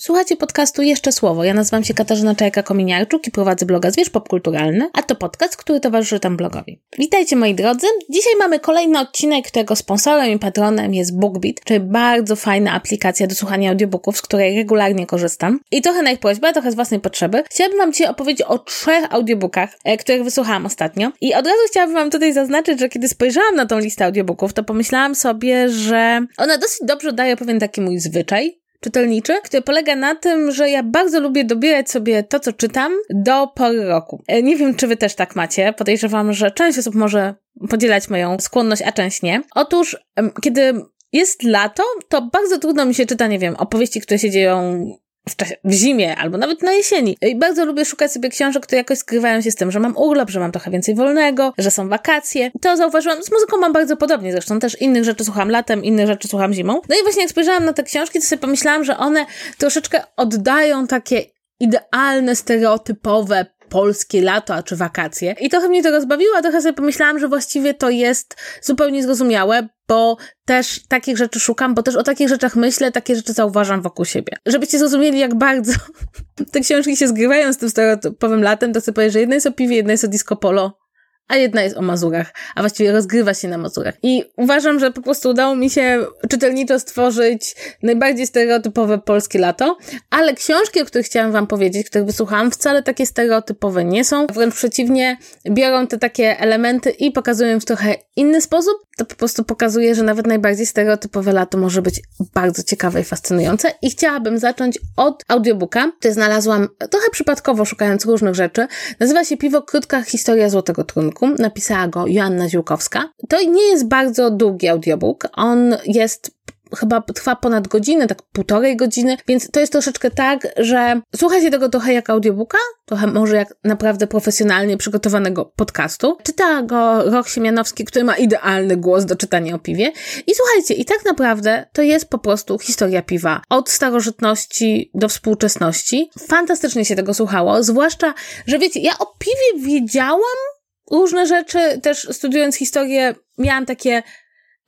słuchacie podcastu Jeszcze Słowo. Ja nazywam się Katarzyna Czajka-Kominiarczuk i prowadzę bloga Zwierz Popkulturalny, a to podcast, który towarzyszy tam blogowi. Witajcie moi drodzy. Dzisiaj mamy kolejny odcinek, którego sponsorem i patronem jest BookBeat, czyli bardzo fajna aplikacja do słuchania audiobooków, z której regularnie korzystam. I trochę na ich prośbę, trochę z własnej potrzeby. Chciałabym wam dzisiaj opowiedzieć o trzech audiobookach, e, których wysłuchałam ostatnio. I od razu chciałabym wam tutaj zaznaczyć, że kiedy spojrzałam na tą listę audiobooków, to pomyślałam sobie, że ona dosyć dobrze daje pewien taki mój zwyczaj, czytelniczy, który polega na tym, że ja bardzo lubię dobierać sobie to, co czytam do pory roku. E, nie wiem, czy wy też tak macie. Podejrzewam, że część osób może podzielać moją skłonność, a część nie. Otóż, kiedy jest lato, to bardzo trudno mi się czyta, nie wiem, opowieści, które się dzieją w, czasie, w zimie albo nawet na jesieni. I bardzo lubię szukać sobie książek, które jakoś skrywają się z tym, że mam urlop, że mam trochę więcej wolnego, że są wakacje. To zauważyłam. Z muzyką mam bardzo podobnie zresztą. Też innych rzeczy słucham latem, innych rzeczy słucham zimą. No i właśnie jak spojrzałam na te książki, to sobie pomyślałam, że one troszeczkę oddają takie idealne, stereotypowe polskie lato, czy wakacje. I trochę mnie to rozbawiło, a trochę sobie pomyślałam, że właściwie to jest zupełnie zrozumiałe, bo też takich rzeczy szukam, bo też o takich rzeczach myślę, takie rzeczy zauważam wokół siebie. Żebyście zrozumieli, jak bardzo te książki się zgrywają z tym stereotypowym latem, to chcę powiedzieć, że jedna jest o piwie, jedna jest o disco polo, a jedna jest o Mazurach, a właściwie rozgrywa się na Mazurach. I uważam, że po prostu udało mi się czytelniczo stworzyć najbardziej stereotypowe polskie lato, ale książki, o których chciałam wam powiedzieć, których wysłuchałam, wcale takie stereotypowe nie są. Wręcz przeciwnie, biorą te takie elementy i pokazują w trochę inny sposób. To po prostu pokazuje, że nawet najbardziej stereotypowe lato może być bardzo ciekawe i fascynujące. I chciałabym zacząć od audiobooka, który znalazłam trochę przypadkowo, szukając różnych rzeczy. Nazywa się Piwo Krótka Historia Złotego Trunku napisała go Joanna Ziółkowska. To nie jest bardzo długi audiobook, on jest chyba trwa ponad godzinę, tak półtorej godziny, więc to jest troszeczkę tak, że słucha się tego trochę jak audiobooka, trochę może jak naprawdę profesjonalnie przygotowanego podcastu. Czyta go Roch Siemianowski, który ma idealny głos do czytania o piwie. I słuchajcie, i tak naprawdę to jest po prostu historia piwa. Od starożytności do współczesności. Fantastycznie się tego słuchało, zwłaszcza, że wiecie, ja o piwie wiedziałam, różne rzeczy, też studiując historię, miałam takie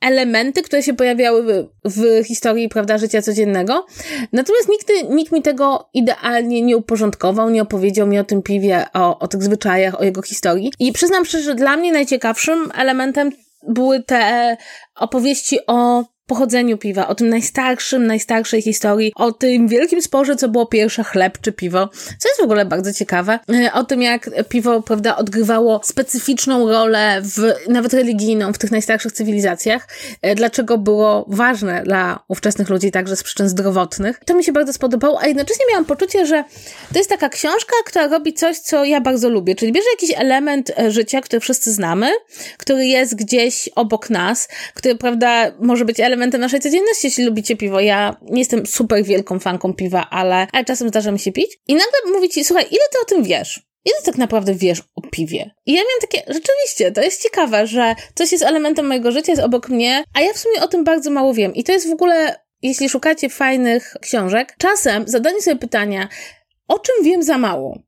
elementy, które się pojawiały w, historii, prawda, życia codziennego. Natomiast nikt, nikt mi tego idealnie nie uporządkował, nie opowiedział mi o tym piwie, o, o tych zwyczajach, o jego historii. I przyznam szczerze, że dla mnie najciekawszym elementem były te opowieści o pochodzeniu piwa, o tym najstarszym, najstarszej historii, o tym wielkim sporze, co było pierwsze, chleb czy piwo, co jest w ogóle bardzo ciekawe, e, o tym jak piwo, prawda, odgrywało specyficzną rolę w, nawet religijną w tych najstarszych cywilizacjach, e, dlaczego było ważne dla ówczesnych ludzi także z przyczyn zdrowotnych. To mi się bardzo spodobało, a jednocześnie miałam poczucie, że to jest taka książka, która robi coś, co ja bardzo lubię, czyli bierze jakiś element e, życia, który wszyscy znamy, który jest gdzieś obok nas, który, prawda, może być element elementem naszej codzienności, jeśli lubicie piwo. Ja nie jestem super wielką fanką piwa, ale, ale czasem zdarza mi się pić. I nagle mówi ci, słuchaj, ile ty o tym wiesz? Ile tak naprawdę wiesz o piwie? I ja miałam takie, rzeczywiście, to jest ciekawe, że coś jest elementem mojego życia, jest obok mnie, a ja w sumie o tym bardzo mało wiem. I to jest w ogóle, jeśli szukacie fajnych książek, czasem zadanie sobie pytania, o czym wiem za mało?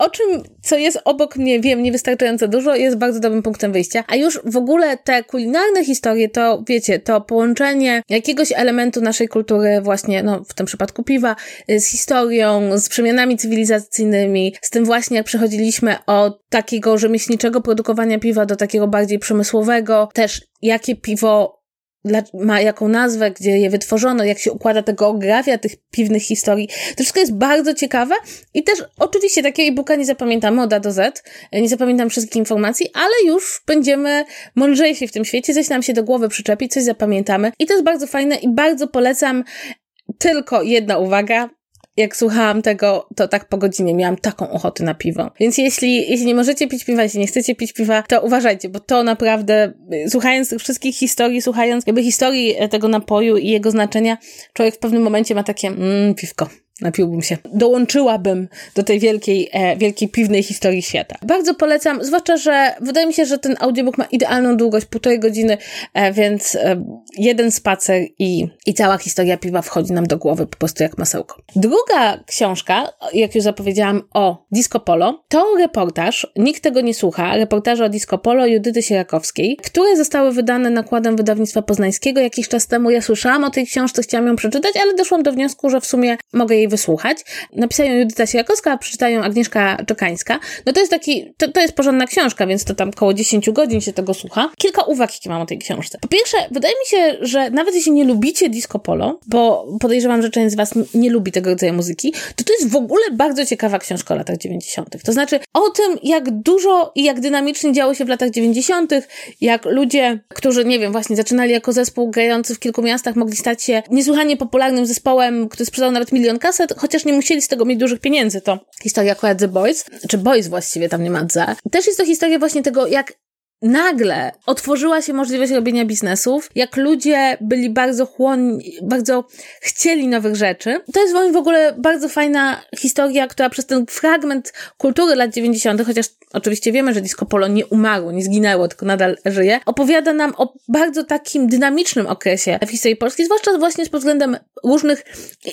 O czym, co jest obok mnie, wiem niewystarczająco dużo, jest bardzo dobrym punktem wyjścia. A już w ogóle te kulinarne historie, to wiecie, to połączenie jakiegoś elementu naszej kultury, właśnie, no w tym przypadku piwa, z historią, z przemianami cywilizacyjnymi, z tym właśnie jak przechodziliśmy od takiego rzemieślniczego produkowania piwa do takiego bardziej przemysłowego, też jakie piwo ma jaką nazwę, gdzie je wytworzono, jak się układa ta geografia tych piwnych historii. To wszystko jest bardzo ciekawe i też oczywiście takiego e-booka nie zapamiętamy od A do Z, nie zapamiętam wszystkich informacji, ale już będziemy mądrzejsi w tym świecie, coś nam się do głowy przyczepi, coś zapamiętamy i to jest bardzo fajne i bardzo polecam tylko jedna uwaga, jak słuchałam tego, to tak po godzinie miałam taką ochotę na piwo. Więc jeśli, jeśli nie możecie pić piwa, jeśli nie chcecie pić piwa, to uważajcie, bo to naprawdę, słuchając tych wszystkich historii, słuchając jakby historii tego napoju i jego znaczenia, człowiek w pewnym momencie ma takie, mmm, piwko. Napiłbym się. Dołączyłabym do tej wielkiej, e, wielkiej piwnej historii świata. Bardzo polecam, zwłaszcza, że wydaje mi się, że ten audiobook ma idealną długość, półtorej godziny, e, więc e, jeden spacer i, i cała historia piwa wchodzi nam do głowy po prostu jak masełko. Druga książka, jak już zapowiedziałam o Disco Polo, to reportaż, nikt tego nie słucha, reportaże o Disco Polo Judyty Sierakowskiej, które zostały wydane nakładem wydawnictwa poznańskiego jakiś czas temu. Ja słyszałam o tej książce, chciałam ją przeczytać, ale doszłam do wniosku, że w sumie mogę jej wysłuchać. Napisała ją Judyta Sierakowska, a Agnieszka Czekańska. No to jest taki, to, to jest porządna książka, więc to tam około 10 godzin się tego słucha. Kilka uwag, jakie mam o tej książce. Po pierwsze, wydaje mi się, że nawet jeśli nie lubicie disco polo, bo podejrzewam, że część z was nie lubi tego rodzaju muzyki, to to jest w ogóle bardzo ciekawa książka o latach 90. To znaczy o tym, jak dużo i jak dynamicznie działo się w latach 90., jak ludzie, którzy, nie wiem, właśnie zaczynali jako zespół grający w kilku miastach, mogli stać się niesłychanie popularnym zespołem, który sprzedał nawet milion kaset, chociaż nie musieli z tego mieć dużych pieniędzy. To historia akurat The Boys, czy Boys właściwie, tam nie ma za. Też jest to historia właśnie tego, jak nagle otworzyła się możliwość robienia biznesów, jak ludzie byli bardzo chłonni, bardzo chcieli nowych rzeczy. To jest w ogóle bardzo fajna historia, która przez ten fragment kultury lat 90., chociaż oczywiście wiemy, że disco polo nie umarło, nie zginęło, tylko nadal żyje, opowiada nam o bardzo takim dynamicznym okresie w historii Polski, zwłaszcza właśnie pod względem różnych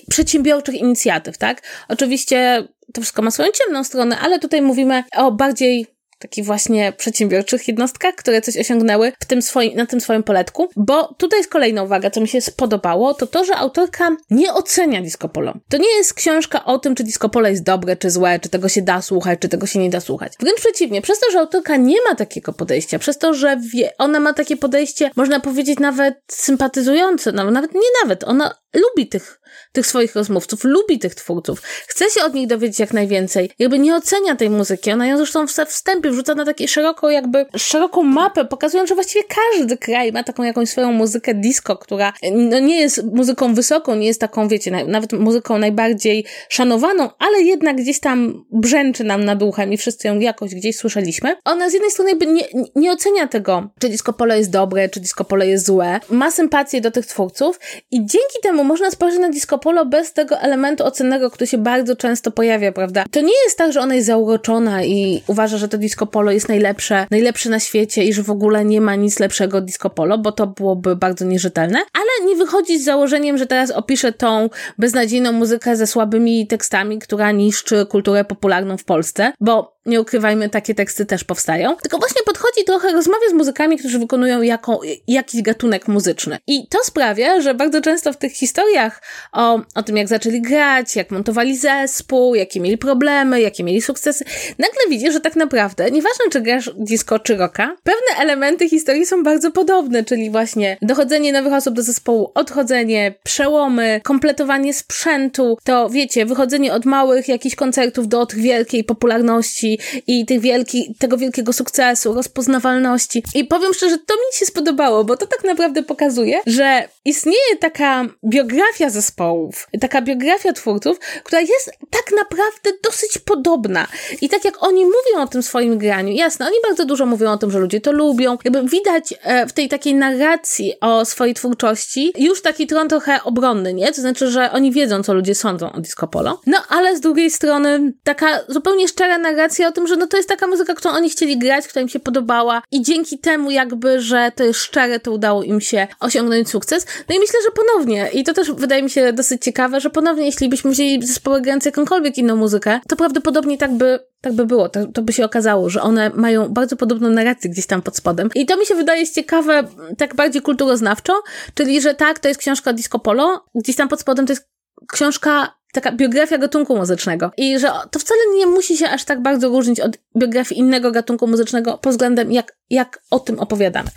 przedsiębiorczych inicjatyw, tak? Oczywiście to wszystko ma swoją ciemną stronę, ale tutaj mówimy o bardziej takich właśnie przedsiębiorczych jednostkach, które coś osiągnęły w tym swoim, na tym swoim poletku. Bo tutaj jest kolejna uwaga, co mi się spodobało, to to, że autorka nie ocenia disco polo. To nie jest książka o tym, czy disco polo jest dobre, czy złe, czy tego się da słuchać, czy tego się nie da słuchać. Wręcz przeciwnie, przez to, że autorka nie ma takiego podejścia, przez to, że wie, ona ma takie podejście, można powiedzieć nawet sympatyzujące, no, nawet nie nawet, ona lubi tych, tych swoich rozmówców, lubi tych twórców, chce się od nich dowiedzieć jak najwięcej, jakby nie ocenia tej muzyki, ona ją zresztą w wstępie wrzuca na taką szeroką jakby, szeroką mapę, pokazując, że właściwie każdy kraj ma taką jakąś swoją muzykę disco, która no, nie jest muzyką wysoką, nie jest taką, wiecie, nawet muzyką najbardziej szanowaną, ale jednak gdzieś tam brzęczy nam nad duchem i wszyscy ją jakoś gdzieś słyszeliśmy. Ona z jednej strony jakby nie, nie ocenia tego, czy disco polo jest dobre, czy disco polo jest złe, ma sympatię do tych twórców i dzięki temu można spojrzeć na disco polo bez tego elementu ocennego, który się bardzo często pojawia, prawda? To nie jest tak, że ona jest zauroczona i uważa, że to disco polo jest najlepsze, najlepsze na świecie i że w ogóle nie ma nic lepszego od disco polo, bo to byłoby bardzo nierzetelne, ale nie wychodzi z założeniem, że teraz opiszę tą beznadziejną muzykę ze słabymi tekstami, która niszczy kulturę popularną w Polsce, bo nie ukrywajmy, takie teksty też powstają. Tylko właśnie podchodzi trochę, rozmawia z muzykami, którzy wykonują jako, jakiś gatunek muzyczny. I to sprawia, że bardzo często w tych historiach o, o tym, jak zaczęli grać, jak montowali zespół, jakie mieli problemy, jakie mieli sukcesy, nagle widzisz, że tak naprawdę, nieważne czy grasz disco czy rocka, pewne elementy historii są bardzo podobne, czyli właśnie dochodzenie nowych osób do zespołu, odchodzenie, przełomy, kompletowanie sprzętu, to wiecie, wychodzenie od małych jakichś koncertów do tych wielkiej popularności, i tych wielki, tego wielkiego sukcesu, rozpoznawalności. I powiem szczerze, to mi się spodobało, bo to tak naprawdę pokazuje, że istnieje taka biografia zespołów, taka biografia twórców, która jest tak naprawdę dosyć podobna. I tak jak oni mówią o tym swoim graniu, jasne, oni bardzo dużo mówią o tym, że ludzie to lubią. Jakby widać e, w tej takiej narracji o swojej twórczości już taki tron trochę obronny, nie? To znaczy, że oni wiedzą, co ludzie sądzą o disco polo. No, ale z drugiej strony taka zupełnie szczera narracja o tym, że no to jest taka muzyka, którą oni chcieli grać, która im się podobała i dzięki temu jakby, że to jest szczere, to udało im się osiągnąć sukces. No i myślę, że ponownie, i to też wydaje mi się dosyć ciekawe, że ponownie, jeśli byśmy wzięli zespoły grające jakąkolwiek inną muzykę, to prawdopodobnie tak by tak by było, to, to by się okazało, że one mają bardzo podobną narrację gdzieś tam pod spodem. I to mi się wydaje ciekawe, tak bardziej kulturoznawczo, czyli że tak, to jest książka Disco Polo, gdzieś tam pod spodem to jest książka taka biografia gatunku muzycznego. I że to wcale nie musi się aż tak bardzo różnić od biografii innego gatunku muzycznego pod względem jak, jak o tym opowiadamy.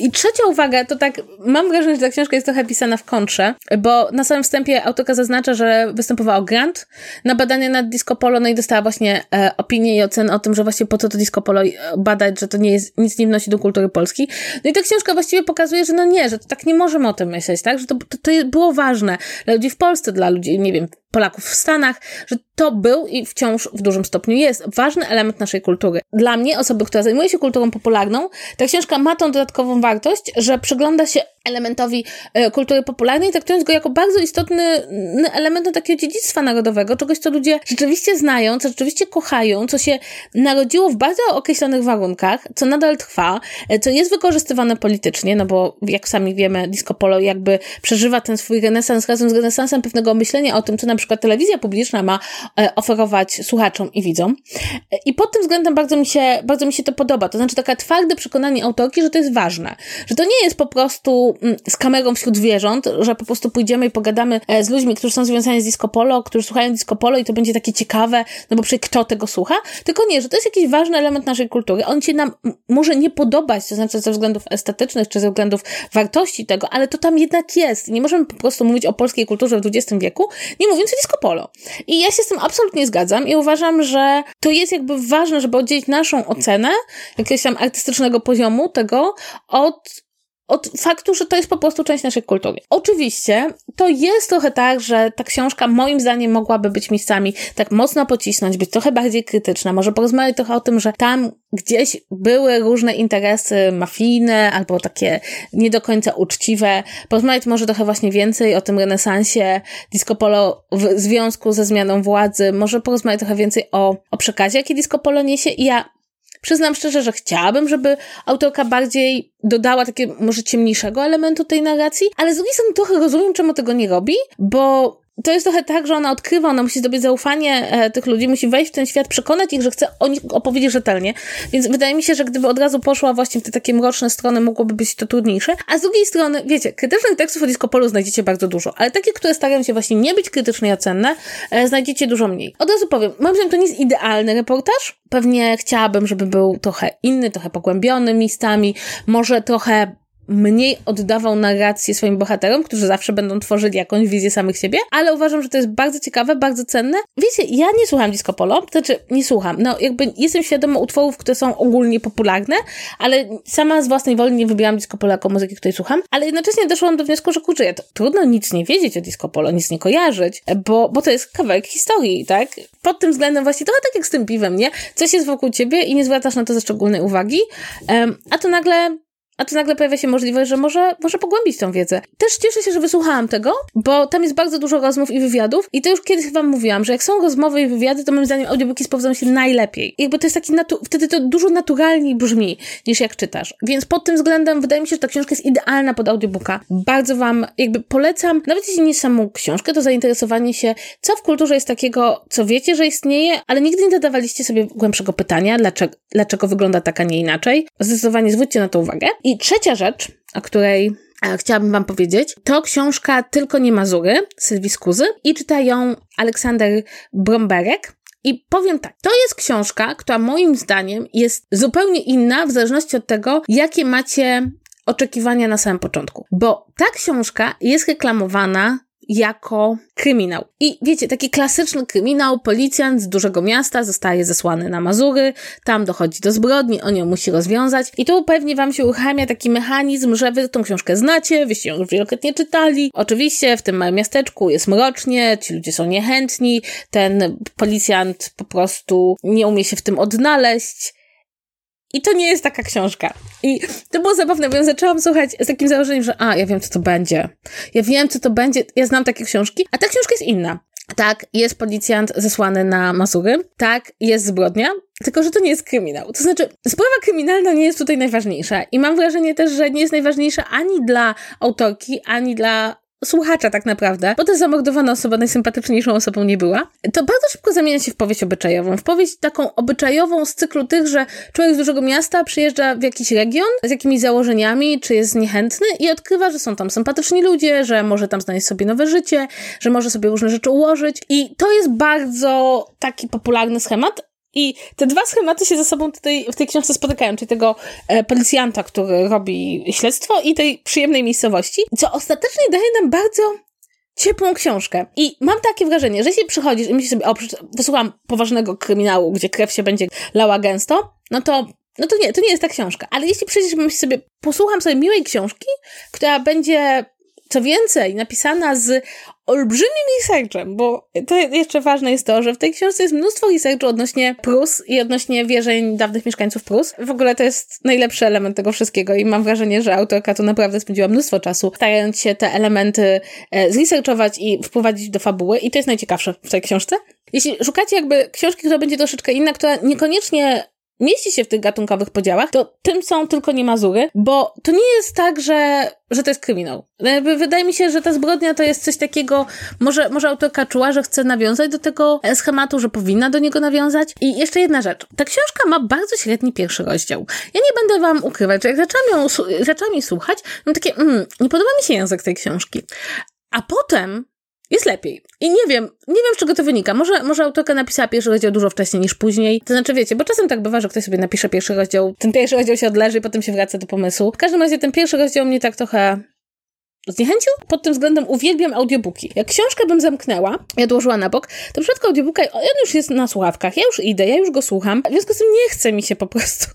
I trzecia uwaga, to tak, mam wrażenie, że ta książka jest trochę pisana w kontrze, bo na samym wstępie autorka zaznacza, że występowała o grant na badania nad disco polo, no i dostała właśnie e, opinię i ocenę o tym, że właśnie po co to disco polo e, badać, że to nie jest, nic nie wnosi do kultury polskiej. No i ta książka właściwie pokazuje, że no nie, że to tak nie możemy o tym myśleć, tak, że to, to, to było ważne dla ludzi w Polsce, dla ludzi, nie wiem, Polaków w Stanach, że to był i wciąż w dużym stopniu jest ważny element naszej kultury. Dla mnie, osoby, która zajmuje się kulturą popularną, ta książka ma tą dodatkową wartość, że przygląda się elementowi e, kultury popularnej, traktując go jako bardzo istotny element no, takiego dziedzictwa narodowego, czegoś, co ludzie rzeczywiście znają, co rzeczywiście kochają, co się narodziło w bardzo określonych warunkach, co nadal trwa, e, co jest wykorzystywane politycznie, no bo jak sami wiemy, disco polo jakby przeżywa ten swój renesans razem z renesansem pewnego myślenia o tym, co na przykład telewizja publiczna ma oferować słuchaczom i widzom. I pod tym względem bardzo mi się, bardzo mi się to podoba. To znaczy taka twarde przekonanie autorki, że to jest ważne. Że to nie jest po prostu Mm, z kamerą wśród zwierząt, że po prostu pójdziemy i pogadamy e, z ludźmi, którzy są związani z disco polo, którzy słuchają disco polo i to będzie takie ciekawe, no bo przecież kto tego słucha? Tylko nie, że to jest jakiś ważny element naszej kultury. On się nam może nie podobać, to znaczy ze względów estetycznych, czy ze względów wartości tego, ale to tam jednak jest. Nie możemy po prostu mówić o polskiej kulturze w XX wieku, nie mówiąc o disco polo. I ja się z tym absolutnie zgadzam i uważam, że to jest jakby ważne, żeby oddzielić naszą ocenę jakiegoś tam artystycznego poziomu tego od od faktu, że to jest po prostu część naszej kultury. Oczywiście to jest trochę tak, że ta książka moim zdaniem mogłaby być miejscami tak mocno pocisnąć, być trochę bardziej krytyczna, może porozmawiać trochę o tym, że tam gdzieś były różne interesy mafijne albo takie nie do końca uczciwe. Porozmawiać może trochę właśnie więcej o tym renesansie disco polo w związku ze zmianą władzy, może porozmawiać trochę więcej o, o przekazie, jaki disco polo niesie i ja Przyznam szczerze, że chciałabym, żeby autorka bardziej dodała takie może ciemniejszego elementu tej narracji, ale z drugiej strony trochę rozumiem, czemu tego nie robi, bo to jest trochę tak, że ona odkrywa, ona musi zdobyć zaufanie e, tych ludzi, musi wejść w ten świat, przekonać ich, że chce o nich opowiedzieć rzetelnie. Więc wydaje mi się, że gdyby od razu poszła właśnie w te takie mroczne strony, mogłoby być to trudniejsze. A z drugiej strony, wiecie, krytycznych tekstów o disco polu znajdziecie bardzo dużo, ale takie, które starają się właśnie nie być krytyczne i ocenne, e, znajdziecie dużo mniej. Od razu powiem, moim zdaniem to nie jest idealny reportaż. Pewnie chciałabym, żeby był trochę inny, trochę pogłębiony miejscami, może trochę mniej oddawał narrację swoim bohaterom, którzy zawsze będą tworzyli jakąś wizję samych siebie, ale uważam, że to jest bardzo ciekawe, bardzo cenne. Wiecie, ja nie słucham disco polo, to znaczy nie słucham, no jakby jestem świadoma utworów, które są ogólnie popularne, ale sama z własnej woli nie wybieram disco polo jako muzyki, której słucham, ale jednocześnie doszłam do wniosku, że kurczę, ja to trudno nic nie wiedzieć o disco polo, nic nie kojarzyć, bo, bo to jest kawałek historii, tak? Pod tym względem właśnie trochę tak jak z tym piwem, nie? Coś jest wokół ciebie i nie zwracasz na to ze szczególnej uwagi, um, a to nagle a tu nagle pojawia się możliwość, że może, może pogłębić tą wiedzę. Też cieszę się, że wysłuchałam tego, bo tam jest bardzo dużo rozmów i wywiadów i to już kiedyś wam mówiłam, że jak są rozmowy i wywiady, to moim zdaniem audiobooki sprawdzają się najlepiej. Jakby to jest taki, wtedy to dużo naturalniej brzmi, niż jak czytasz. Więc pod tym względem wydaje mi się, że ta książka jest idealna pod audiobooka. Bardzo wam jakby polecam, nawet jeśli nie samą książkę, to zainteresowanie się, co w kulturze jest takiego, co wiecie, że istnieje, ale nigdy nie zadawaliście sobie głębszego pytania, dlaczego, dlaczego wygląda tak, a nie inaczej. Zdecydowanie zwróćcie na to uwagę. I trzecia rzecz, o której e, chciałabym Wam powiedzieć, to książka Tylko nie Mazury Sylwii Skuzy i czyta ją Aleksander Bromberek. I powiem tak, to jest książka, która moim zdaniem jest zupełnie inna w zależności od tego, jakie macie oczekiwania na samym początku. Bo ta książka jest reklamowana jako kryminał. I wiecie, taki klasyczny kryminał, policjant z dużego miasta zostaje zesłany na Mazury, tam dochodzi do zbrodni, on ją musi rozwiązać i tu pewnie wam się uruchamia taki mechanizm, że wy tą książkę znacie, wyście ją wielokrotnie czytali. Oczywiście w tym małym miasteczku jest mrocznie, ci ludzie są niechętni, ten policjant po prostu nie umie się w tym odnaleźć, i to nie jest taka książka. I to było zabawne, bo ja zaczęłam słuchać z takim założeniem, że a, ja wiem, co to będzie. Ja wiem, co to będzie. Ja znam takie książki. A ta książka jest inna. Tak, jest policjant zesłany na Mazury. Tak, jest zbrodnia. Tylko, że to nie jest kryminał. To znaczy, sprawa kryminalna nie jest tutaj najważniejsza. I mam wrażenie też, że nie jest najważniejsza ani dla autorki, ani dla słuchacza tak naprawdę, bo ta zamordowana osoba najsympatyczniejszą osobą nie była, to bardzo szybko zamienia się w powieść obyczajową. W powieść taką obyczajową z cyklu tych, że człowiek z dużego miasta przyjeżdża w jakiś region z jakimiś założeniami, czy jest niechętny i odkrywa, że są tam sympatyczni ludzie, że może tam znaleźć sobie nowe życie, że może sobie różne rzeczy ułożyć. I to jest bardzo taki popularny schemat, i te dwa schematy się ze sobą tutaj w tej książce spotykają, czyli tego e, policjanta, który robi śledztwo i tej przyjemnej miejscowości, co ostatecznie daje nam bardzo ciepłą książkę. I mam takie wrażenie, że jeśli przychodzisz i myślisz sobie, o, wysłucham poważnego kryminału, gdzie krew się będzie lała gęsto, no to no to nie, to nie jest ta książka. Ale jeśli przyjdziesz myślisz sobie, posłucham sobie miłej książki, która będzie co więcej, napisana z olbrzymim researchem, bo to jeszcze ważne jest to, że w tej książce jest mnóstwo researchu odnośnie Prus i odnośnie wierzeń dawnych mieszkańców Prus. W ogóle to jest najlepszy element tego wszystkiego i mam wrażenie, że autorka tu naprawdę spędziła mnóstwo czasu starając się te elementy e, zresearchować i wprowadzić do fabuły i to jest najciekawsze w tej książce. Jeśli szukacie jakby książki, która będzie troszeczkę inna, która niekoniecznie mieści się w tych gatunkowych podziałach, to tym są tylko nie Mazury, bo to nie jest tak, że, że to jest kryminał. Wydaje mi się, że ta zbrodnia to jest coś takiego, może, może autorka czuła, że chce nawiązać do tego schematu, że powinna do niego nawiązać. I jeszcze jedna rzecz. Ta książka ma bardzo średni pierwszy rozdział. Ja nie będę wam ukrywać, że jak zaczęłam, ją, zaczęłam jej słuchać, mam takie, mm, nie podoba mi się język tej książki. A potem jest lepiej. I nie wiem, nie wiem z czego to wynika. Może, może autorka napisała pierwszy rozdział dużo wcześniej niż później. To znaczy, wiecie, bo czasem tak bywa, że ktoś sobie napisze pierwszy rozdział, ten pierwszy rozdział się odleży i potem się wraca do pomysłu. W każdym razie ten pierwszy rozdział mnie tak trochę zniechęcił. Pod tym względem uwielbiam audiobooki. Jak książkę bym zamknęła i odłożyła na bok, to w przypadku audiobooka on już jest na słuchawkach, ja już idę, ja już go słucham, w związku z tym nie chce mi się po prostu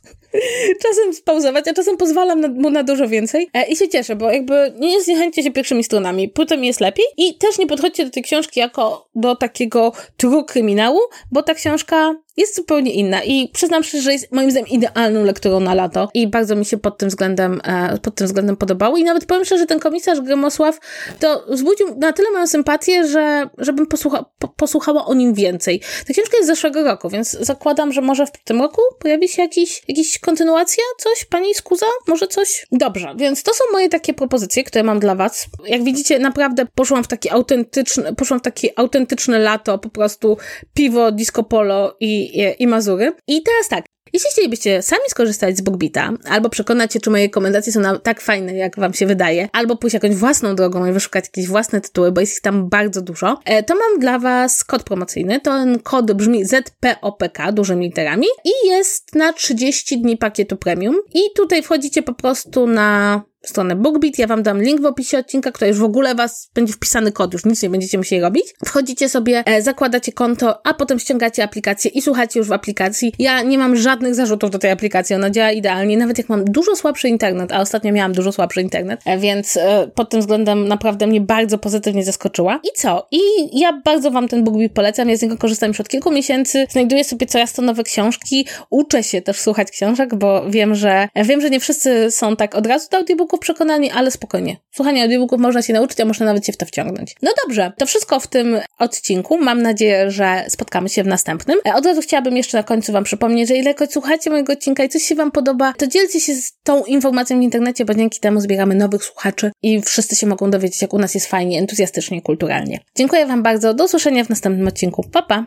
czasem spauzować, a czasem pozwalam na, mu na dużo więcej. E, i się cieszę, bo jakby nie zniechęćcie się pierwszymi stronami, potem jest lepiej. I też nie podchodźcie do tej książki jako do takiego true kryminału, bo ta książka jest zupełnie inna. I przyznam szczerze, że jest moim zdaniem idealną lekturą na lato. I bardzo mi się pod tym względem, e, pod tym względem podobało. I nawet powiem szczerze, że ten komisarz Gromosław to wzbudził na tyle moją sympatię, że żebym posłucha, po, posłuchała o nim więcej. Ta książka jest z zeszłego roku, więc zakładam, że może w tym roku pojawi się jakiś, jakiś kontynuacja, coś, pani Skuza? Może coś? Dobrze, więc to są moje takie propozycje, które mam dla was. Jak widzicie, naprawdę poszłam w taki autentyczny, poszłam w takie autentyczne lato, po prostu piwo, disco polo i i, Mazury. I teraz tak, jeśli chcielibyście sami skorzystać z BookBeata, albo przekonać się, czy moje rekomendacje są na, tak fajne, jak wam się wydaje, albo pójść jakąś własną drogą i wyszukać jakieś własne tytuły, bo jest ich tam bardzo dużo, e, to mam dla was kod promocyjny. Ten kod brzmi ZPOPK dużymi literami i jest na 30 dni pakietu premium. I tutaj wchodzicie po prostu na stronę BookBeat. Ja wam dam link w opisie odcinka, który już w ogóle was będzie wpisany kod, już nic nie będziecie musieli robić. Wchodzicie sobie, e, zakładacie konto, a potem ściągacie aplikację i słuchacie już w aplikacji. Ja nie mam żadnych zarzutów do tej aplikacji, ona działa idealnie, nawet jak mam dużo słabszy internet, a ostatnio miałam dużo słabszy internet, e, więc e, pod tym względem naprawdę mnie bardzo pozytywnie zaskoczyła. I co? I ja bardzo wam ten BookBeat polecam, ja z niego korzystam już od kilku miesięcy, znajduję sobie coraz to nowe książki, uczę się też słuchać książek, bo wiem, że wiem, że nie wszyscy są tak od razu do audiobooku audiobooków przekonani, ale spokojnie. Słuchanie audiobooków można się nauczyć, a można nawet się w to wciągnąć. No dobrze, to wszystko w tym odcinku. Mam nadzieję, że spotkamy się w następnym. E, od razu chciałabym jeszcze na końcu Wam przypomnieć, że ilekroć słuchacie mojego odcinka i coś się Wam podoba, to dzielcie się z tą informacją w internecie, bo dzięki temu zbieramy nowych słuchaczy i wszyscy się mogą dowiedzieć, jak u nas jest fajnie, entuzjastycznie, kulturalnie. Dziękuję Wam bardzo. Do usłyszenia w następnym odcinku. Pa, pa!